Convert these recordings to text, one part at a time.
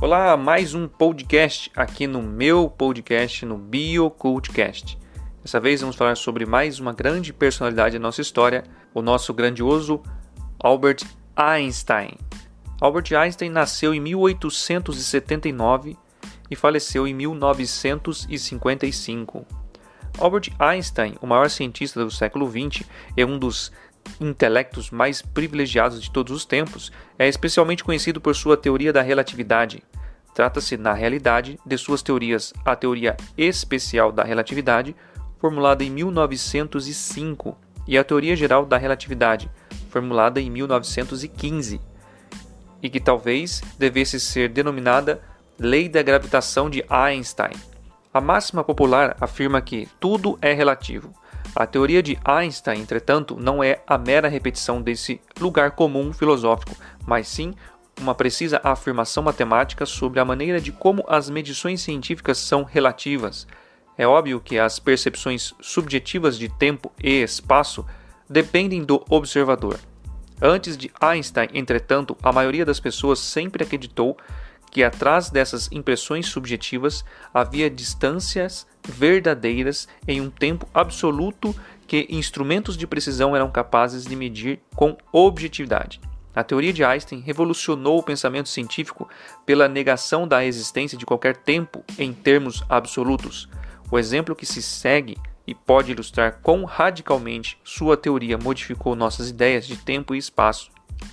Olá, mais um podcast aqui no meu podcast no BioCultcast. Dessa vez vamos falar sobre mais uma grande personalidade da nossa história, o nosso grandioso Albert Einstein. Albert Einstein nasceu em 1879 e faleceu em 1955. Albert Einstein, o maior cientista do século XX, é um dos intelectos mais privilegiados de todos os tempos, é especialmente conhecido por sua teoria da relatividade. Trata-se, na realidade, de suas teorias a teoria especial da relatividade, formulada em 1905, e a teoria geral da relatividade, formulada em 1915, e que talvez devesse ser denominada Lei da Gravitação de Einstein. A máxima popular afirma que tudo é relativo. A teoria de Einstein, entretanto, não é a mera repetição desse lugar comum filosófico, mas sim uma precisa afirmação matemática sobre a maneira de como as medições científicas são relativas. É óbvio que as percepções subjetivas de tempo e espaço dependem do observador. Antes de Einstein, entretanto, a maioria das pessoas sempre acreditou que atrás dessas impressões subjetivas havia distâncias verdadeiras em um tempo absoluto que instrumentos de precisão eram capazes de medir com objetividade. A teoria de Einstein revolucionou o pensamento científico pela negação da existência de qualquer tempo em termos absolutos. O exemplo que se segue e pode ilustrar quão radicalmente sua teoria modificou nossas ideias de tempo e espaço.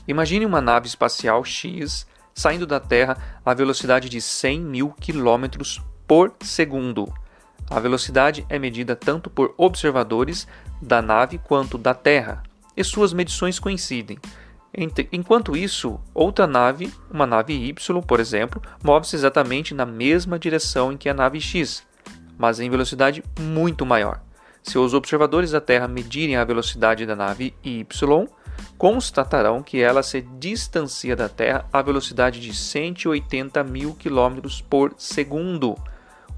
Imagine uma nave espacial X saindo da Terra a velocidade de 100 mil quilômetros por segundo. A velocidade é medida tanto por observadores da nave quanto da Terra, e suas medições coincidem. Enquanto isso, outra nave, uma nave Y, por exemplo, move-se exatamente na mesma direção em que a nave X, mas em velocidade muito maior. Se os observadores da Terra medirem a velocidade da nave Y, constatarão que ela se distancia da Terra a velocidade de 180 mil km por segundo.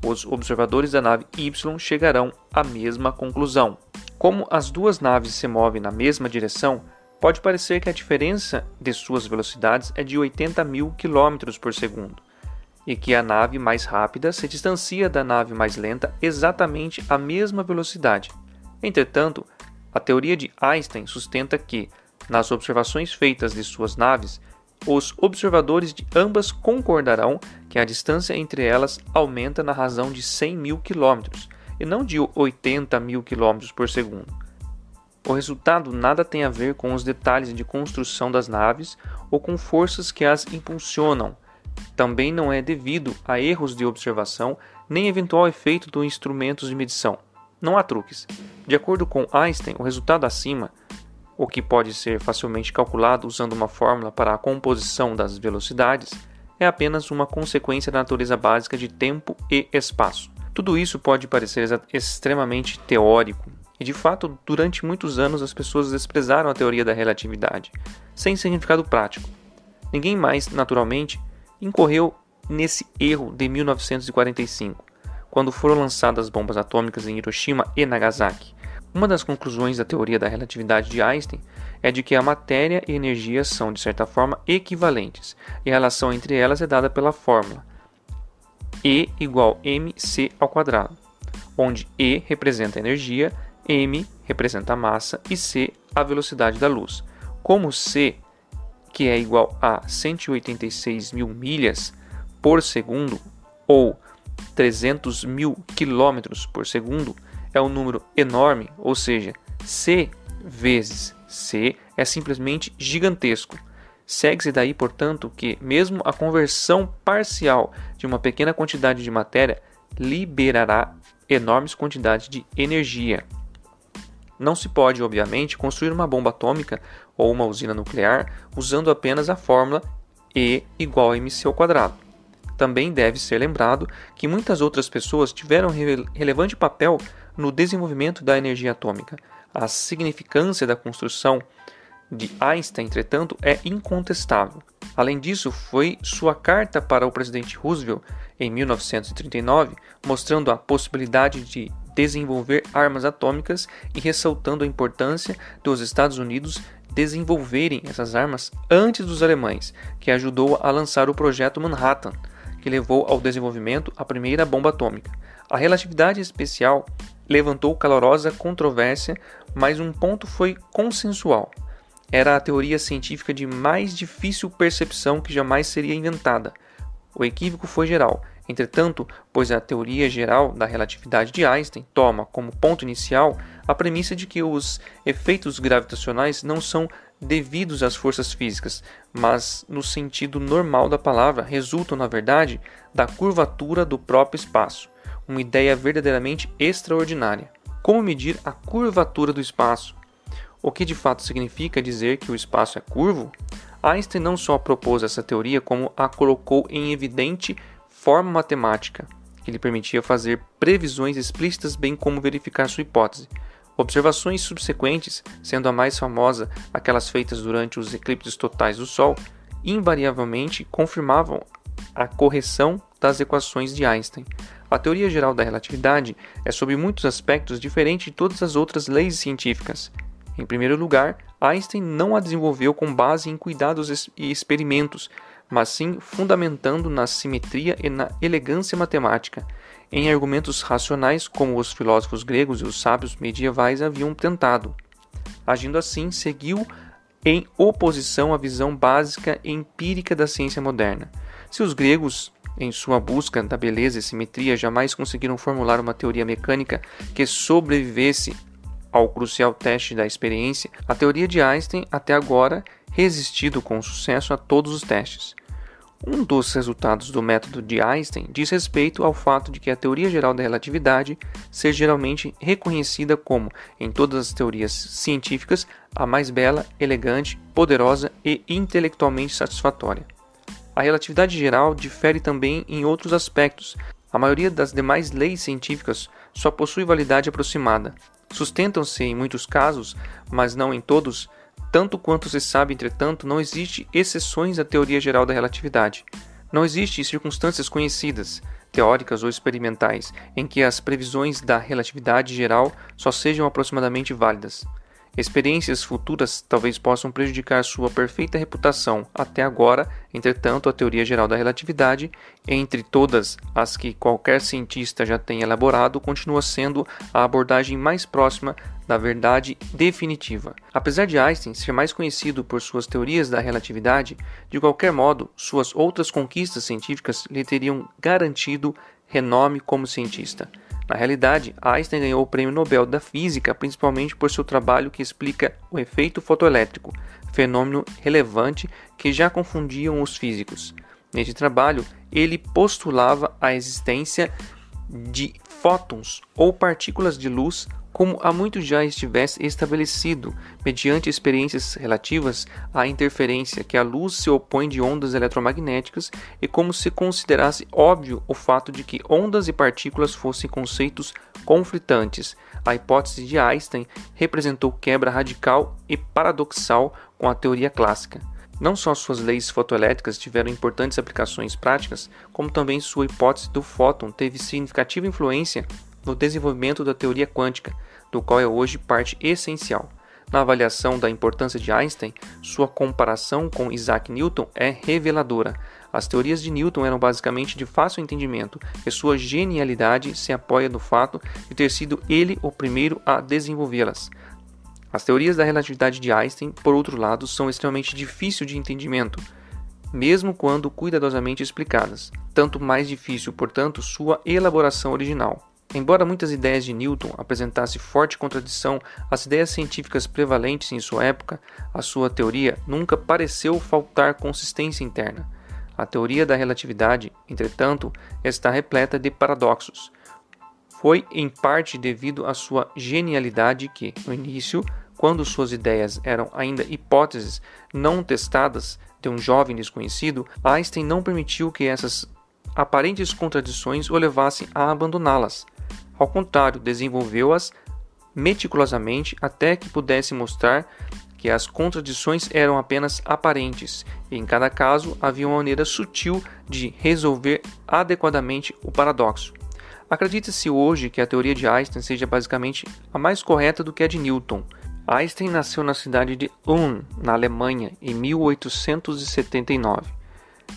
Os observadores da nave Y chegarão à mesma conclusão. Como as duas naves se movem na mesma direção, pode parecer que a diferença de suas velocidades é de 80 mil km por segundo e que a nave mais rápida se distancia da nave mais lenta exatamente à mesma velocidade. Entretanto, a teoria de Einstein sustenta que, nas observações feitas de suas naves, os observadores de ambas concordarão que a distância entre elas aumenta na razão de 100 mil quilômetros e não de 80 mil quilômetros por segundo. O resultado nada tem a ver com os detalhes de construção das naves ou com forças que as impulsionam, também não é devido a erros de observação nem eventual efeito dos instrumentos de medição. Não há truques. De acordo com Einstein, o resultado acima, o que pode ser facilmente calculado usando uma fórmula para a composição das velocidades, é apenas uma consequência da natureza básica de tempo e espaço. Tudo isso pode parecer extremamente teórico, e de fato, durante muitos anos as pessoas desprezaram a teoria da relatividade, sem significado prático. Ninguém mais, naturalmente, incorreu nesse erro de 1945, quando foram lançadas bombas atômicas em Hiroshima e Nagasaki. Uma das conclusões da teoria da relatividade de Einstein é de que a matéria e energia são, de certa forma, equivalentes, e a relação entre elas é dada pela fórmula E igual mc ao quadrado, onde E representa a energia, m representa a massa e c a velocidade da luz. Como c que é igual a 186 mil milhas por segundo ou 300 mil quilômetros por segundo, é um número enorme, ou seja, c vezes c é simplesmente gigantesco. Segue-se daí, portanto, que mesmo a conversão parcial de uma pequena quantidade de matéria liberará enormes quantidades de energia. Não se pode, obviamente, construir uma bomba atômica ou uma usina nuclear usando apenas a fórmula E igual a mc quadrado. Também deve ser lembrado que muitas outras pessoas tiveram relevante papel no desenvolvimento da energia atômica. A significância da construção de Einstein, entretanto, é incontestável. Além disso, foi sua carta para o presidente Roosevelt em 1939, mostrando a possibilidade de desenvolver armas atômicas e ressaltando a importância dos Estados Unidos desenvolverem essas armas antes dos alemães, que ajudou a lançar o projeto Manhattan. que levou ao desenvolvimento da primeira bomba atômica. A relatividade especial levantou calorosa controvérsia, mas um ponto foi consensual. Era a teoria científica de mais difícil percepção que jamais seria inventada. O equívoco foi geral. Entretanto, pois a teoria geral da relatividade de Einstein toma como ponto inicial a premissa de que os efeitos gravitacionais não são devidos às forças físicas, mas, no sentido normal da palavra, resultam, na verdade, da curvatura do próprio espaço uma ideia verdadeiramente extraordinária. Como medir a curvatura do espaço? O que de fato significa dizer que o espaço é curvo? Einstein não só propôs essa teoria, como a colocou em evidente forma matemática, que lhe permitia fazer previsões explícitas, bem como verificar sua hipótese. Observações subsequentes, sendo a mais famosa aquelas feitas durante os eclipses totais do Sol, invariavelmente confirmavam a correção das equações de Einstein. A teoria geral da relatividade é, sob muitos aspectos, diferente de todas as outras leis científicas. Em primeiro lugar, Einstein não a desenvolveu com base em cuidados e experimentos, mas sim fundamentando na simetria e na elegância matemática, em argumentos racionais como os filósofos gregos e os sábios medievais haviam tentado. Agindo assim, seguiu em oposição à visão básica e empírica da ciência moderna. Se os gregos em sua busca da beleza e simetria, jamais conseguiram formular uma teoria mecânica que sobrevivesse ao crucial teste da experiência, a teoria de Einstein até agora resistido com sucesso a todos os testes. Um dos resultados do método de Einstein diz respeito ao fato de que a teoria geral da relatividade ser geralmente reconhecida como, em todas as teorias científicas, a mais bela, elegante, poderosa e intelectualmente satisfatória. A relatividade geral difere também em outros aspectos. A maioria das demais leis científicas só possui validade aproximada. Sustentam-se em muitos casos, mas não em todos. Tanto quanto se sabe, entretanto, não existe exceções à teoria geral da relatividade. Não existem circunstâncias conhecidas, teóricas ou experimentais, em que as previsões da relatividade geral só sejam aproximadamente válidas. Experiências futuras talvez possam prejudicar sua perfeita reputação. Até agora, entretanto, a teoria geral da relatividade, entre todas as que qualquer cientista já tenha elaborado, continua sendo a abordagem mais próxima da verdade definitiva. Apesar de Einstein ser mais conhecido por suas teorias da relatividade, de qualquer modo, suas outras conquistas científicas lhe teriam garantido renome como cientista. Na realidade, Einstein ganhou o Prêmio Nobel da Física principalmente por seu trabalho que explica o efeito fotoelétrico, fenômeno relevante que já confundiam os físicos. Neste trabalho, ele postulava a existência de fótons ou partículas de luz como há muito já estivesse estabelecido, mediante experiências relativas à interferência que a luz se opõe de ondas eletromagnéticas, e como se considerasse óbvio o fato de que ondas e partículas fossem conceitos conflitantes. A hipótese de Einstein representou quebra radical e paradoxal com a teoria clássica. Não só suas leis fotoelétricas tiveram importantes aplicações práticas, como também sua hipótese do fóton teve significativa influência no desenvolvimento da teoria quântica, do qual é hoje parte essencial. Na avaliação da importância de Einstein, sua comparação com Isaac Newton é reveladora. As teorias de Newton eram basicamente de fácil entendimento, e sua genialidade se apoia no fato de ter sido ele o primeiro a desenvolvê-las. As teorias da relatividade de Einstein, por outro lado, são extremamente difíceis de entendimento, mesmo quando cuidadosamente explicadas. Tanto mais difícil, portanto, sua elaboração original. Embora muitas ideias de Newton apresentassem forte contradição às ideias científicas prevalentes em sua época, a sua teoria nunca pareceu faltar consistência interna. A teoria da relatividade, entretanto, está repleta de paradoxos. Foi em parte devido à sua genialidade que, no início, quando suas ideias eram ainda hipóteses não testadas de um jovem desconhecido, Einstein não permitiu que essas aparentes contradições o levassem a abandoná-las. Ao contrário, desenvolveu-as meticulosamente até que pudesse mostrar que as contradições eram apenas aparentes e em cada caso havia uma maneira sutil de resolver adequadamente o paradoxo. Acredita-se hoje que a teoria de Einstein seja basicamente a mais correta do que a de Newton. Einstein nasceu na cidade de Ulm, na Alemanha, em 1879.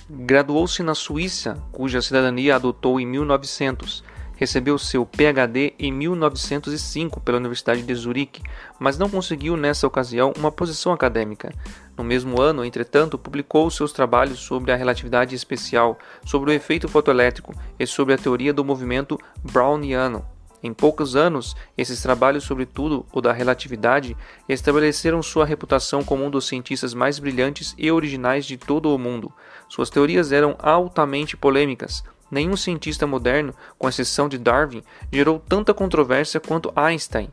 Graduou-se na Suíça, cuja cidadania adotou em 1900. Recebeu seu PhD em 1905 pela Universidade de Zurique, mas não conseguiu nessa ocasião uma posição acadêmica. No mesmo ano, entretanto, publicou seus trabalhos sobre a relatividade especial, sobre o efeito fotoelétrico e sobre a teoria do movimento browniano. Em poucos anos, esses trabalhos, sobretudo o da relatividade, estabeleceram sua reputação como um dos cientistas mais brilhantes e originais de todo o mundo. Suas teorias eram altamente polêmicas. Nenhum cientista moderno, com exceção de Darwin, gerou tanta controvérsia quanto Einstein.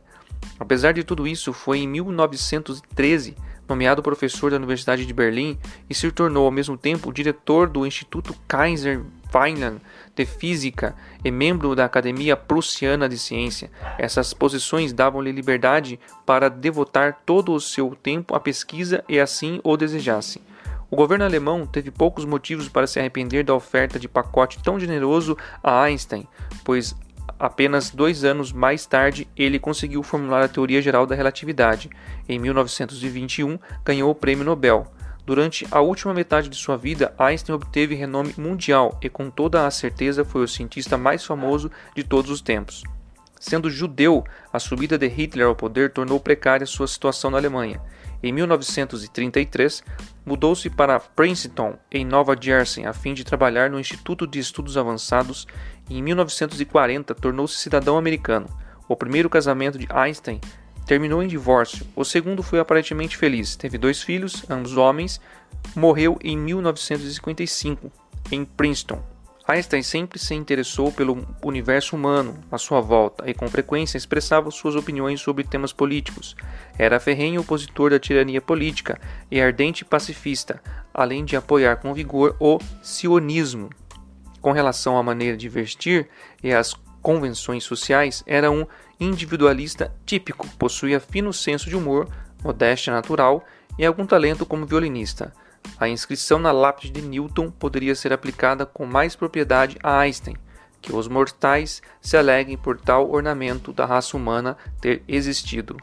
Apesar de tudo isso, foi em 1913 nomeado professor da Universidade de Berlim e se tornou ao mesmo tempo diretor do Instituto Kaiser Weiland de Física e membro da Academia Prussiana de Ciência. Essas posições davam-lhe liberdade para devotar todo o seu tempo à pesquisa e assim o desejasse. O governo alemão teve poucos motivos para se arrepender da oferta de pacote tão generoso a Einstein, pois apenas dois anos mais tarde ele conseguiu formular a teoria geral da relatividade. Em 1921, ganhou o prêmio Nobel. Durante a última metade de sua vida, Einstein obteve renome mundial e, com toda a certeza, foi o cientista mais famoso de todos os tempos. Sendo judeu, a subida de Hitler ao poder tornou precária sua situação na Alemanha. Em 1933, mudou-se para Princeton, em Nova Jersey, a fim de trabalhar no Instituto de Estudos Avançados e em 1940 tornou-se cidadão americano. O primeiro casamento de Einstein terminou em divórcio. O segundo foi aparentemente feliz. Teve dois filhos, ambos homens. Morreu em 1955, em Princeton. Einstein sempre se interessou pelo universo humano à sua volta e com frequência expressava suas opiniões sobre temas políticos. Era ferrenho opositor da tirania política e ardente pacifista, além de apoiar com vigor o sionismo. Com relação à maneira de vestir e às convenções sociais, era um individualista típico, possuía fino senso de humor, modéstia natural e algum talento como violinista. A inscrição na lápide de Newton poderia ser aplicada com mais propriedade a Einstein, que os mortais se aleguem por tal ornamento da raça humana ter existido.